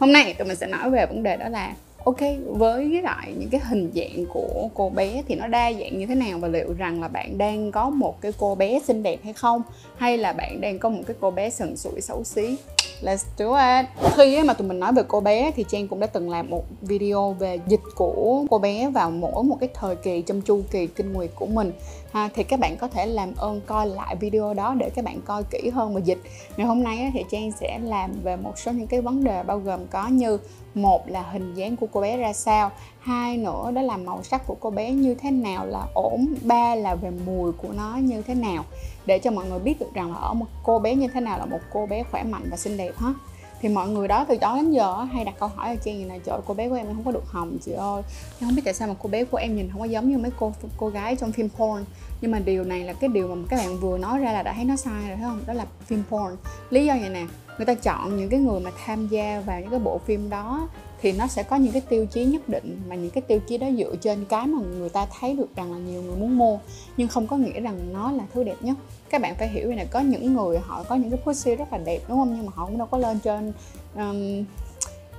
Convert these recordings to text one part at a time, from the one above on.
hôm nay tụi mình sẽ nói về vấn đề đó là ok với lại những cái hình dạng của cô bé thì nó đa dạng như thế nào và liệu rằng là bạn đang có một cái cô bé xinh đẹp hay không? Hay là bạn đang có một cái cô bé sần sủi xấu xí? Let's do it. Khi mà tụi mình nói về cô bé thì Trang cũng đã từng làm một video về dịch của cô bé vào mỗi một cái thời kỳ trong chu kỳ kinh nguyệt của mình. Ha, Thì các bạn có thể làm ơn coi lại video đó để các bạn coi kỹ hơn về dịch. Ngày hôm nay thì Trang sẽ làm về một số những cái vấn đề bao gồm có như một là hình dáng của cô bé ra sao. Hai nữa, đó là màu sắc của cô bé như thế nào là ổn. Ba là về mùi của nó như thế nào. Để cho mọi người biết được rằng là ở một cô bé như thế nào là một cô bé khỏe mạnh và xinh đẹp hết thì mọi người đó từ đó đến giờ hay đặt câu hỏi ở trên là này trời cô bé của em không có được hồng chị ơi. Em không biết tại sao mà cô bé của em nhìn không có giống như mấy cô cô gái trong phim porn. Nhưng mà điều này là cái điều mà các bạn vừa nói ra là đã thấy nó sai rồi, thấy không? Đó là phim porn. Lý do vậy nè người ta chọn những cái người mà tham gia vào những cái bộ phim đó thì nó sẽ có những cái tiêu chí nhất định mà những cái tiêu chí đó dựa trên cái mà người ta thấy được rằng là nhiều người muốn mua. Nhưng không có nghĩa rằng nó là thứ đẹp nhất. Các bạn phải hiểu là có những người họ có những cái pussy rất là đẹp đúng không? Nhưng mà họ cũng đâu có lên trên um,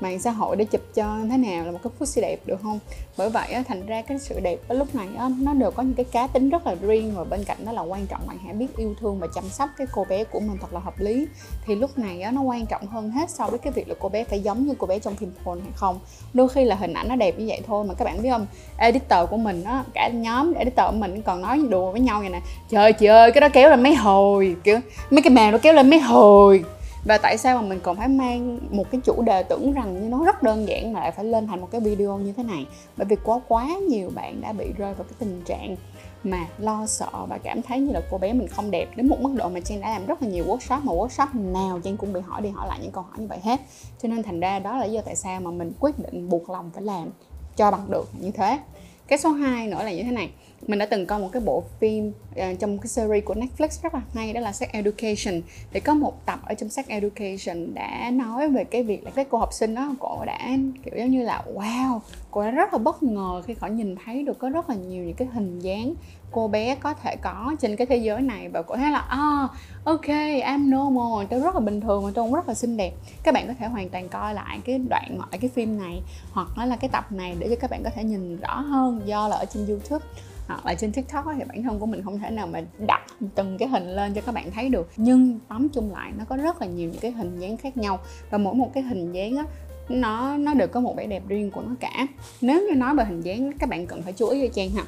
mạng xã hội để chụp cho thế nào là một cái pussy đẹp được không? Bởi vậy á, thành ra cái sự đẹp ở lúc này á, nó đều có những cái cá tính rất là riêng và bên cạnh đó là quan trọng bạn hãy biết yêu thương và chăm sóc cái cô bé của mình thật là hợp lý. Thì lúc này á, nó quan trọng hơn hết so với cái việc là cô bé phải giống như cô bé trong phim porn hay không. Đôi khi là hình ảnh nó đẹp như vậy thôi mà các bạn biết không? Editor của mình á cả nhóm editor của mình còn nói đùa với nhau vậy nè. Trời chị ơi cái đó kéo lên mấy hồi? Kiểu mấy cái mèo nó kéo lên mấy hồi? Và tại sao mà mình còn phải mang một cái chủ đề tưởng rằng như nó rất đơn giản mà lại phải lên thành một cái video như thế này? Bởi vì có quá nhiều bạn đã bị rơi vào cái tình trạng mà lo sợ và cảm thấy như là cô bé mình không đẹp đến một mức độ mà Trang đã làm rất là nhiều workshop mà workshop nào Trang cũng bị hỏi đi hỏi lại những câu hỏi như vậy hết. Cho nên thành ra đó là lý do tại sao mà mình quyết định buộc lòng phải làm cho bằng được như thế. Cái số 2 nữa là như thế này mình đã từng coi một cái bộ phim uh, trong cái series của Netflix rất là hay đó là Sex Education. Thì có một tập ở trong Sex Education đã nói về cái việc là cái cô học sinh đó cô đã kiểu giống như là wow cô đã rất là bất ngờ khi họ nhìn thấy được có rất là nhiều những cái hình dáng cô bé có thể có trên cái thế giới này. Và cô thấy là ah ok I'm normal. Tôi rất là bình thường và tôi cũng rất là xinh đẹp. Các bạn có thể hoàn toàn coi lại cái đoạn ở cái phim này hoặc là cái tập này để cho các bạn có thể nhìn rõ hơn do là ở trên YouTube hoặc là trên tiktok thì bản thân của mình không thể nào mà đặt từng cái hình lên cho các bạn thấy được. Nhưng tóm chung lại nó có rất là nhiều những cái hình dáng khác nhau. Và mỗi một cái hình dáng á nó nó đều có một vẻ đẹp riêng của nó cả. Nếu như nói về hình dáng các bạn cần phải chú ý cho trang ha.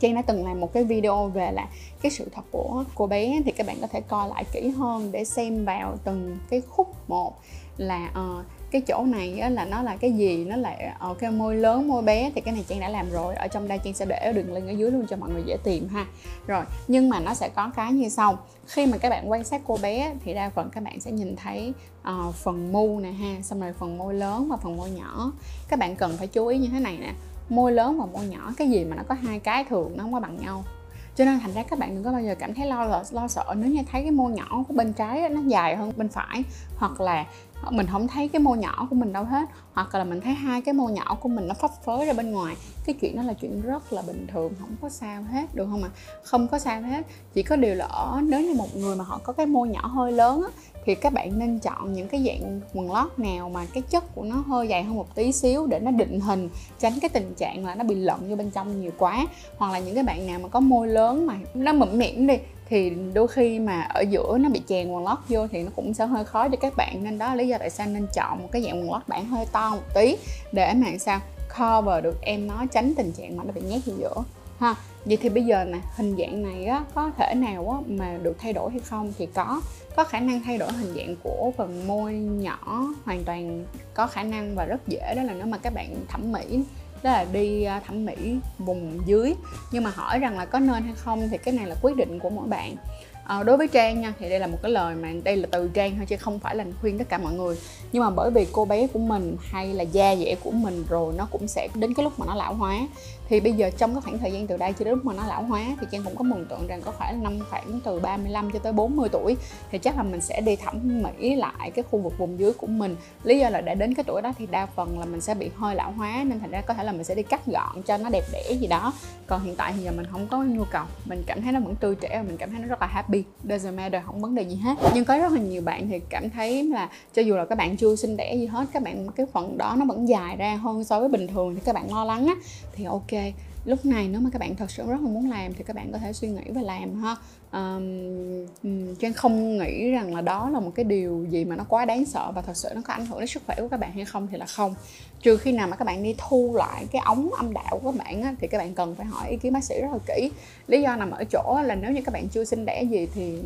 Trang đã từng làm một cái video về là cái sự thật của cô bé thì các bạn có thể coi lại kỹ hơn để xem vào từng cái khúc một là uh, cái chỗ này á, là nó là cái gì? Nó là ở ờ, cái môi lớn môi bé thì cái này trang đã làm rồi. Ở trong đây trang sẽ để đường link ở dưới luôn cho mọi người dễ tìm ha. Rồi nhưng mà nó sẽ có cái như sau. Khi mà các bạn quan sát cô bé thì đa phần các bạn sẽ nhìn thấy uh, phần mu nè ha xong rồi phần môi lớn và phần môi nhỏ. Các bạn cần phải chú ý như thế này nè môi lớn và môi nhỏ cái gì mà nó có hai cái thường nó không có bằng nhau. Cho nên thành ra các bạn đừng có bao giờ cảm thấy lo lo sợ. Nếu như thấy cái môi nhỏ của bên trái nó dài hơn bên phải hoặc là mình không thấy cái mô nhỏ của mình đâu hết. Hoặc là mình thấy hai cái mô nhỏ của mình nó phấp phới ra bên ngoài. Cái chuyện đó là chuyện rất là bình thường không có sao hết được không ạ? À? không có sao hết. Chỉ có điều là ở nếu như một người mà họ có cái mô nhỏ hơi lớn á, thì các bạn nên chọn những cái dạng quần lót nào mà cái chất của nó hơi dày hơn một tí xíu để nó định hình tránh cái tình trạng là nó bị lẫn vô bên trong nhiều quá. Hoặc là những cái bạn nào mà có môi lớn mà nó mụn miệng đi thì đôi khi mà ở giữa nó bị chèn quần lót vô thì nó cũng sẽ hơi khó cho các bạn. Nên đó là lý do tại sao nên chọn một cái dạng quần lót bản hơi to một tí để mà sao cover được em nó tránh tình trạng mà nó bị nhét vô giữa. Ha, vậy thì bây giờ nè, hình dạng này á, có thể nào á mà được thay đổi hay không? Thì có có khả năng thay đổi hình dạng của phần môi nhỏ hoàn toàn có khả năng và rất dễ, đó là nếu mà các bạn thẩm mỹ đó là đi à, thẩm mỹ vùng dưới. Nhưng mà hỏi rằng là có nên hay không thì cái này là quyết định của mỗi bạn à, đối với trang nha thì đây là một cái lời mà đây là từ trang thôi chứ không phải là khuyên tất cả mọi người. Nhưng mà bởi vì cô bé của mình hay là da dẻ của mình rồi nó cũng sẽ đến cái lúc mà nó lão hóa. Thì bây giờ trong cái khoảng thời gian từ đây cho đến lúc mà nó lão hóa thì trang cũng có mường tượng rằng có khoảng năm khoảng từ 35 cho tới 40 tuổi thì chắc là mình sẽ đi thẩm mỹ lại cái khu vực vùng dưới của mình. Lý do là đã đến cái tuổi đó thì đa phần là mình sẽ bị hơi lão hóa nên thành ra có thể là mình sẽ đi cắt gọn cho nó đẹp đẽ gì đó. Còn hiện tại thì giờ mình không có nhu cầu mình cảm thấy nó vẫn tươi trẻ và mình cảm thấy nó rất là happy đi doesn't matter, không vấn đề gì hết. Nhưng có rất là nhiều bạn thì cảm thấy là cho dù là các bạn chưa sinh đẻ gì hết, các bạn, cái phần đó nó vẫn dài ra hơn so với bình thường thì các bạn lo lắng á. Thì ok lúc này nếu mà các bạn thật sự rất là muốn làm thì các bạn có thể suy nghĩ và làm ha. Um, Trang không nghĩ rằng là đó là một cái điều gì mà nó quá đáng sợ và thật sự nó có ảnh hưởng đến sức khỏe của các bạn hay không thì là không. Trừ khi nào mà các bạn đi thu lại cái ống âm đạo của các bạn á, thì các bạn cần phải hỏi ý kiến bác sĩ rất là kỹ. Lý do nằm ở chỗ là nếu như các bạn chưa sinh đẻ gì thì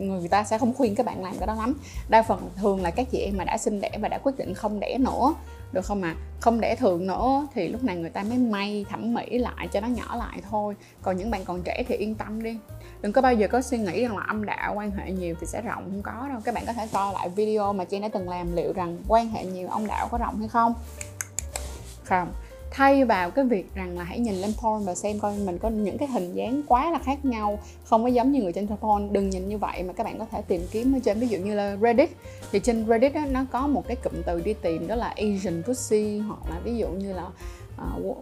người ta sẽ không khuyên các bạn làm cái đó lắm. Đa phần thường là các chị em mà đã sinh đẻ và đã quyết định không đẻ nữa, được không ạ? À? không đẻ thường nữa thì lúc này người ta mới may thẩm mỹ lại cho nó nhỏ lại thôi. Còn những bạn còn trẻ thì yên tâm đi. Đừng có bao giờ có suy nghĩ rằng là âm đạo, quan hệ nhiều thì sẽ rộng, không có đâu. Các bạn có thể coi lại video mà chị đã từng làm liệu rằng quan hệ nhiều, âm đạo có rộng hay không? Không thay vào cái việc rằng là hãy nhìn lên porn và xem coi mình có những cái hình dáng quá là khác nhau không có giống như người trên porn. Đừng nhìn như vậy mà các bạn có thể tìm kiếm ở trên ví dụ như là Reddit. Thì trên Reddit đó, nó có một cái cụm từ đi tìm đó là Asian pussy hoặc là ví dụ như là uh,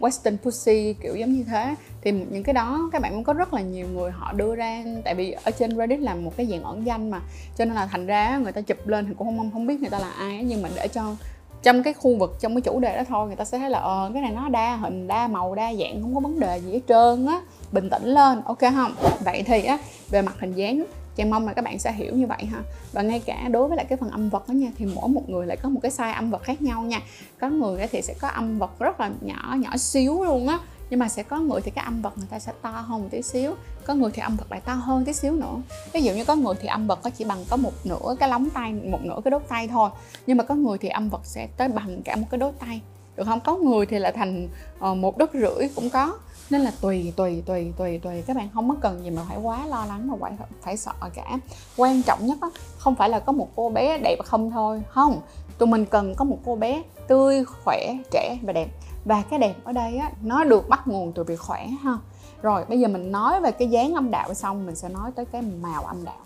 Western pussy kiểu giống như thế. Thì những cái đó các bạn cũng có rất là nhiều người họ đưa ra tại vì ở trên Reddit là một cái dạng ẩn danh mà. Cho nên là thành ra người ta chụp lên thì cũng không không biết người ta là ai nhưng mà để cho trong cái khu vực trong cái chủ đề đó thôi người ta sẽ thấy là ờ cái này nó đa hình đa màu đa dạng không có vấn đề gì hết trơn á. Bình tĩnh lên ok không? Vậy thì á về mặt hình dáng Trang mong là các bạn sẽ hiểu như vậy ha. Và ngay cả đối với lại cái phần âm vật đó nha Thì mỗi một người lại có một cái size âm vật khác nhau nha. Có người thì sẽ có âm vật rất là nhỏ, nhỏ xíu luôn á nhưng mà sẽ có người thì cái âm vật người ta sẽ to hơn một tí xíu có người thì âm vật lại to hơn tí xíu nữa. Ví dụ như có người thì âm vật có chỉ bằng có một nửa cái lóng tay một nửa cái đốt tay thôi nhưng mà có người thì âm vật sẽ tới bằng cả một cái đốt tay. Được không? Có người thì là thành ờ, một đốt rưỡi cũng có. Nên là tùy tùy tùy tùy tùy. Các bạn không có cần gì mà phải quá lo lắng mà phải phải sợ cả. Quan trọng nhất đó, không phải là có một cô bé đẹp không thôi. Không tụi mình cần có một cô bé tươi khỏe trẻ và đẹp và cái đẹp ở đây á, nó được bắt nguồn từ việc khỏe ha. Rồi, bây giờ mình nói về cái dáng âm đạo xong, mình sẽ nói tới cái màu âm đạo.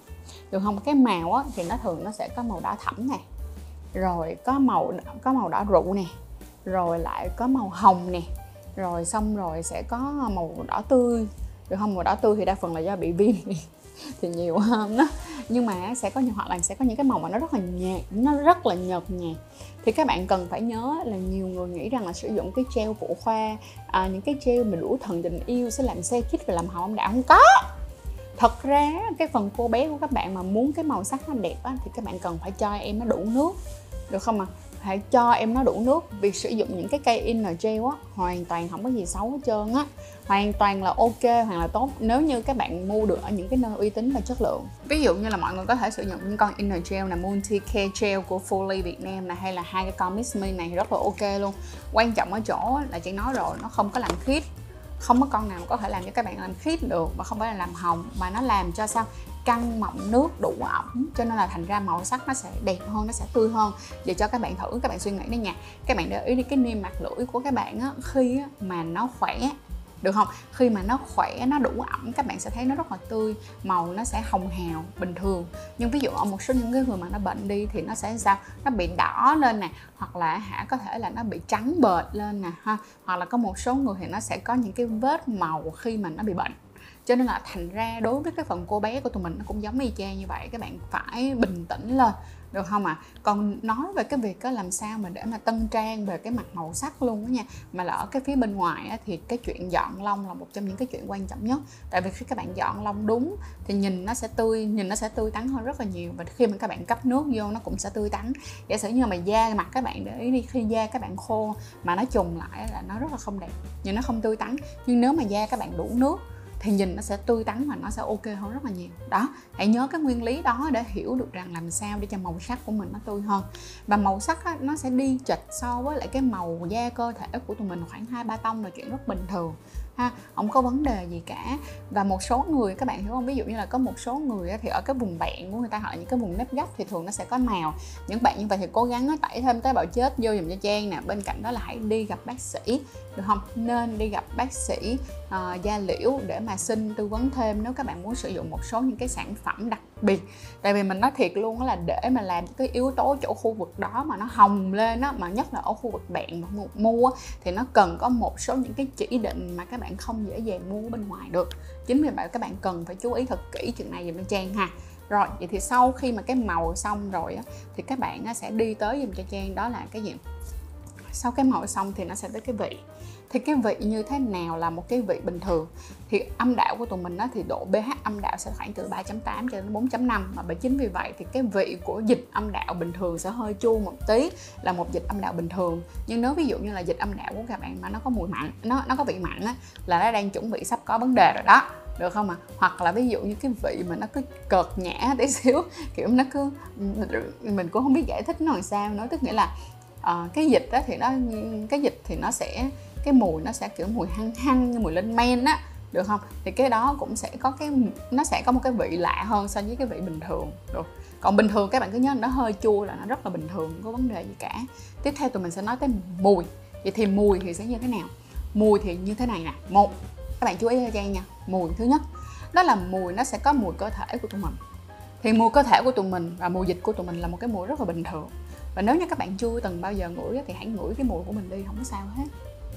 Được không? Cái màu á, thì nó thường nó sẽ có màu đỏ thẫm nè. Rồi có màu có màu đỏ rượu nè. Rồi lại có màu hồng nè. Rồi xong rồi sẽ có màu đỏ tươi. Được không? Màu đỏ tươi thì đa phần là do bị viêm thì nhiều hơn đó nhưng mà sẽ có hoặc là sẽ có những cái màu mà nó rất là nhạt, nó rất là nhợt nhạt thì các bạn cần phải nhớ là nhiều người nghĩ rằng là sử dụng cái gel phụ khoa à, những cái gel mà đủ thần tình yêu sẽ làm xe chích và làm hậu âm đạo không có thật ra cái phần cô bé của các bạn mà muốn cái màu sắc nó đẹp á, thì các bạn cần phải cho em nó đủ nước được không ạ à? Hãy cho em nó đủ nước. Việc sử dụng những cái cây inner gel á hoàn toàn không có gì xấu hết trơn á. Hoàn toàn là ok, hoàn là tốt. Nếu như các bạn mua được ở những cái nơi uy tín và chất lượng. Ví dụ như là mọi người có thể sử dụng những con inner gel là multi care gel của Foley Việt Nam này, hay là hai cái con Miss Me này rất là ok luôn. Quan trọng ở chỗ là chị nói rồi, nó không có làm khít. Không có con nào có thể làm cho các bạn làm khít được và không phải là làm hồng mà nó làm cho sao? Căng mọng nước đủ ẩm cho nên là thành ra màu sắc nó sẽ đẹp hơn nó sẽ tươi hơn. Để cho các bạn thử các bạn suy nghĩ đi nha. Các bạn để ý đi cái niêm mạc lưỡi của các bạn á khi á, mà nó khỏe được không? Khi mà nó khỏe nó đủ ẩm các bạn sẽ thấy nó rất là tươi màu nó sẽ hồng hào bình thường. Nhưng ví dụ ở một số những cái người mà nó bệnh đi thì nó sẽ sao? Nó bị đỏ lên nè hoặc là hả có thể là nó bị trắng bệt lên nè ha. Hoặc là có một số người thì nó sẽ có những cái vết màu khi mà nó bị bệnh cho nên là thành ra đối với cái phần cô bé của tụi mình nó cũng giống y chang như vậy. Các bạn phải bình tĩnh lên được không ạ? À? còn nói về cái việc đó làm sao mà để mà tân trang về cái mặt màu sắc luôn đó nha. Mà là ở cái phía bên ngoài á, thì cái chuyện dọn lông là một trong những cái chuyện quan trọng nhất. Tại vì khi các bạn dọn lông đúng thì nhìn nó sẽ tươi nhìn nó sẽ tươi tắn hơn rất là nhiều. Và khi mà các bạn cấp nước vô nó cũng sẽ tươi tắn. Giả sử như mà da mặt các bạn để ý đi khi da các bạn khô mà nó trùng lại là nó rất là không đẹp nhìn nó không tươi tắn. Nhưng nếu mà da các bạn đủ nước thì nhìn nó sẽ tươi tắn và nó sẽ ok hơn rất là nhiều. Đó hãy nhớ cái nguyên lý đó để hiểu được rằng làm sao để cho màu sắc của mình nó tươi hơn. Và màu sắc á, nó sẽ đi chệch so với lại cái màu da cơ thể của tụi mình khoảng hai ba tông là chuyện rất bình thường ha không có vấn đề gì cả. Và một số người các bạn hiểu không? Ví dụ như là có một số người thì ở cái vùng bạn của người ta họ những cái vùng nếp gấp thì thường nó sẽ có màu. Những bạn như vậy thì cố gắng tẩy thêm tế bào chết vô dùm cho trang nè. Bên cạnh đó là hãy đi gặp bác sĩ được không? Nên đi gặp bác sĩ uh, da liễu để mà xin tư vấn thêm nếu các bạn muốn sử dụng một số những cái sản phẩm đặc biệt. Tại vì mình nói thiệt luôn là để mà làm cái yếu tố chỗ khu vực đó mà nó hồng lên á mà nhất là ở khu vực bạn mà mua thì nó cần có một số những cái chỉ định mà các bạn không dễ dàng mua bên ngoài được. Chính vì vậy các bạn cần phải chú ý thật kỹ chuyện này dùm cho trang ha. Rồi vậy thì sau khi mà cái màu xong rồi á, thì các bạn á, sẽ đi tới dùm cho trang đó là cái gì? Sau cái màu xong thì nó sẽ tới cái vị thì cái vị như thế nào là một cái vị bình thường? Thì âm đạo của tụi mình đó thì độ pH âm đạo sẽ khoảng từ 3.8 cho đến 4.5 mà bởi chính vì vậy thì cái vị của dịch âm đạo bình thường sẽ hơi chua một tí là một dịch âm đạo bình thường. Nhưng nếu ví dụ như là dịch âm đạo của các bạn mà nó có mùi mặn nó nó có vị mặn á là nó đang chuẩn bị sắp có vấn đề rồi đó. Được không ạ? À? hoặc là ví dụ như cái vị mà nó cứ cợt nhã tí xíu kiểu nó cứ mình cũng không biết giải thích nó làm sao nó tức nghĩa là uh, cái dịch đó thì nó cái dịch thì nó sẽ cái mùi nó sẽ kiểu mùi hăng hăng như mùi lên men á, được không? Thì cái đó cũng sẽ có cái, nó sẽ có một cái vị lạ hơn so với cái vị bình thường, được. Còn bình thường các bạn cứ nhớ nó hơi chua là nó rất là bình thường, không có vấn đề gì cả. Tiếp theo tụi mình sẽ nói tới mùi. Vậy thì mùi thì sẽ như thế nào? Mùi thì như thế này nè. Một, các bạn chú ý cho trang nha. Mùi thứ nhất, đó là mùi nó sẽ có mùi cơ thể của tụi mình. Thì mùi cơ thể của tụi mình và mùi dịch của tụi mình là một cái mùi rất là bình thường. Và nếu như các bạn chưa từng bao giờ ngửi thì hãy ngửi cái mùi của mình đi, không có sao hết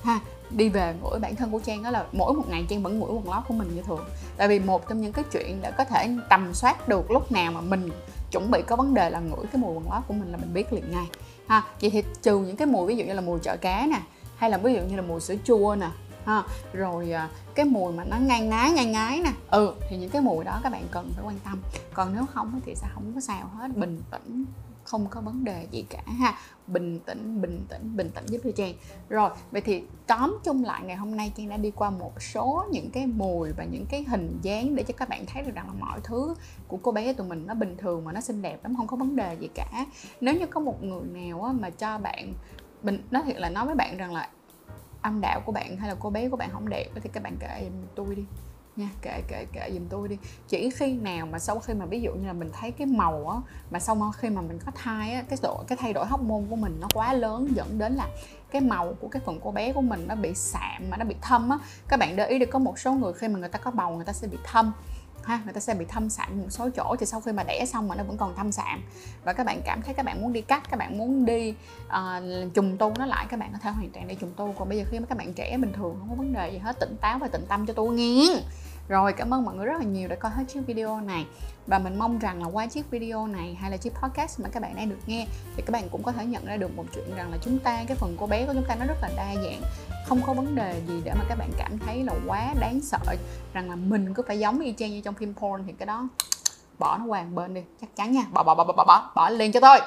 ha, đi về mỗi bản thân của trang đó là mỗi một ngày trang vẫn ngửi quần lót của mình như thường. Tại vì một trong những cái chuyện để có thể tầm soát được lúc nào mà mình chuẩn bị có vấn đề là ngửi cái mùi quần lót của mình là mình biết liền ngay. Ha, vậy thì trừ những cái mùi, ví dụ như là mùi chợ cá nè, hay là ví dụ như là mùi sữa chua nè, ha, rồi à, cái mùi mà nó ngang ngái ngang ngái nè ừ thì những cái mùi đó các bạn cần phải quan tâm. Còn nếu không thì sẽ không có sao hết, bình tĩnh không có vấn đề gì cả ha. Bình tĩnh bình tĩnh bình tĩnh giúp cho trang. Rồi, vậy thì tóm chung lại, ngày hôm nay trang đã đi qua một số những cái mùi và những cái hình dáng để cho các bạn thấy được rằng là mọi thứ của cô bé tụi mình nó bình thường mà nó xinh đẹp lắm, không có vấn đề gì cả. Nếu như có một người nào mà cho bạn mình nói thiệt là nói với bạn rằng là âm đạo của bạn hay là cô bé của bạn không đẹp thì các bạn kể em tôi đi nha kệ kệ kệ giùm tôi đi. Chỉ khi nào mà sau khi mà ví dụ như là mình thấy cái màu á mà sau khi mà mình có thai á cái độ cái thay đổi hóc môn của mình nó quá lớn dẫn đến là cái màu của cái phần cô bé của mình nó bị sạm mà nó bị thâm á. Các bạn để ý được có một số người khi mà người ta có bầu người ta sẽ bị thâm ha người ta sẽ bị thâm sạm một số chỗ thì sau khi mà đẻ xong mà nó vẫn còn thâm sạm. Và các bạn cảm thấy các bạn muốn đi cắt các bạn muốn đi uh, trùng tu nó lại các bạn có thể hoàn toàn đi trùng tu. Còn bây giờ khi mà các bạn trẻ bình thường không có vấn đề gì hết tỉnh táo và tịnh tâm cho tôi nghe rồi, cảm ơn mọi người rất là nhiều đã coi hết chiếc video này. Và mình mong rằng là qua chiếc video này hay là chiếc podcast mà các bạn đang được nghe, thì các bạn cũng có thể nhận ra được một chuyện rằng là chúng ta, cái phần cô bé của chúng ta nó rất là đa dạng. Không có vấn đề gì để mà các bạn cảm thấy là quá đáng sợ, rằng là mình cứ phải giống y chang như trong phim porn thì cái đó, bỏ nó hoàn bên đi. Chắc chắn nha. Bỏ bỏ bỏ bỏ bỏ bỏ liền cho tôi